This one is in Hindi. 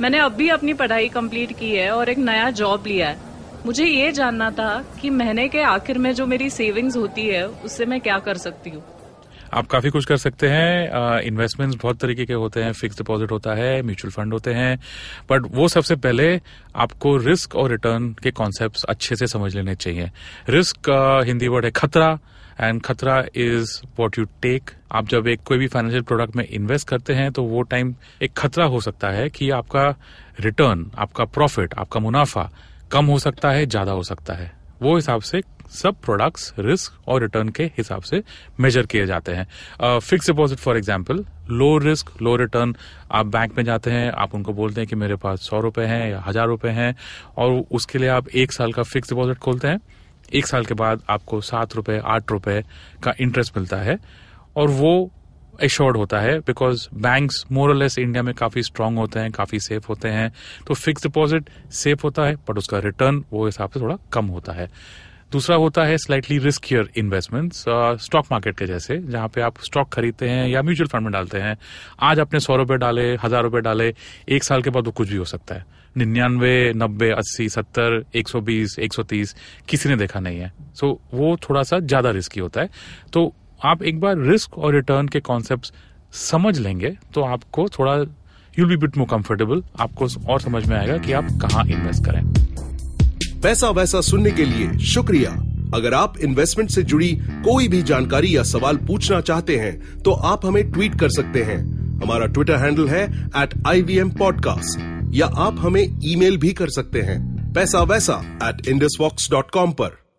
मैंने अभी अपनी पढ़ाई कंप्लीट की है और एक नया जॉब लिया है। मुझे ये जानना था कि महीने के आखिर में जो मेरी सेविंग्स होती है, उससे मैं क्या कर सकती हूँ? आप काफ़ी कुछ कर सकते हैं। इन्वेस्टमेंट्स बहुत तरीके के होते हैं फिक्स डिपॉजिट होता है म्यूचुअल फंड होते हैं। बट वो सबसे पहले आपको रिस्क और रिटर्न के कॉन्सेप्ट अच्छे से समझ लेने चाहिए। रिस्क हिंदी वर्ड है खतरा एंड खतरा इज़ वॉट यू टेक आप जब एक कोई भी फाइनेंशियल प्रोडक्ट में इन्वेस्ट करते हैं तो वो टाइम एक खतरा हो सकता है कि आपका रिटर्न आपका प्रॉफिट आपका मुनाफा कम हो सकता है, ज़्यादा हो सकता है। वो हिसाब से सब प्रोडक्ट्स रिस्क और रिटर्न के हिसाब से मेजर किए जाते हैं। Fixed deposit for example low risk low return आप बैंक में जाते हैं, आप उनको बोलते हैं कि मेरे पास सौ रुपए हैं या हज़ार रुपए हैं, और उसके लिए आप एक साल का फिक्स डिपॉजिट खोलते हैं। एक साल के बाद आपको सात रुपए, आठ रुपए का इंटरेस्ट मिलता है, और वो एश्योर्ड होता है बिकॉज़ बैंक्स मोरलेस इंडिया में काफ़ी स्ट्रांग होते हैं काफ़ी सेफ़ होते हैं तो फिक्स डिपॉजिट सेफ़ होता है बट उसका रिटर्न वो हिसाब से थोड़ा कम होता है। दूसरा होता है slightly riskier investments stock market के जैसे जहाँ पे आप स्टॉक खरीदते हैं या म्यूचुअल फंड में डालते हैं। आज आपने सौ रुपए डाले हज़ार रुपए डाले एक साल के बाद वो कुछ भी हो सकता है। निन्यानवे नब्बे अस्सी सत्तर एक सौ बीस एक सौ तीस किसी ने देखा नहीं है। सो so, वो थोड़ा सा ज़्यादा रिस्की होता है। तो आप एक बार रिस्क और रिटर्न के कॉन्सेप्ट समझ लेंगे तो आपको थोड़ा you'll be bit more comfortable आपको और समझ में आएगा कि आप कहाँ इन्वेस्ट करें। पैसा वैसा सुनने के लिए शुक्रिया। अगर आप इन्वेस्टमेंट से जुड़ी कोई भी जानकारी या सवाल पूछना चाहते हैं तो आप हमें ट्वीट कर सकते हैं। हमारा ट्विटर हैंडल है at I V M podcast या आप हमें ईमेल भी कर सकते हैं। पैसा वैसा एट इंडस डॉट कॉम पर।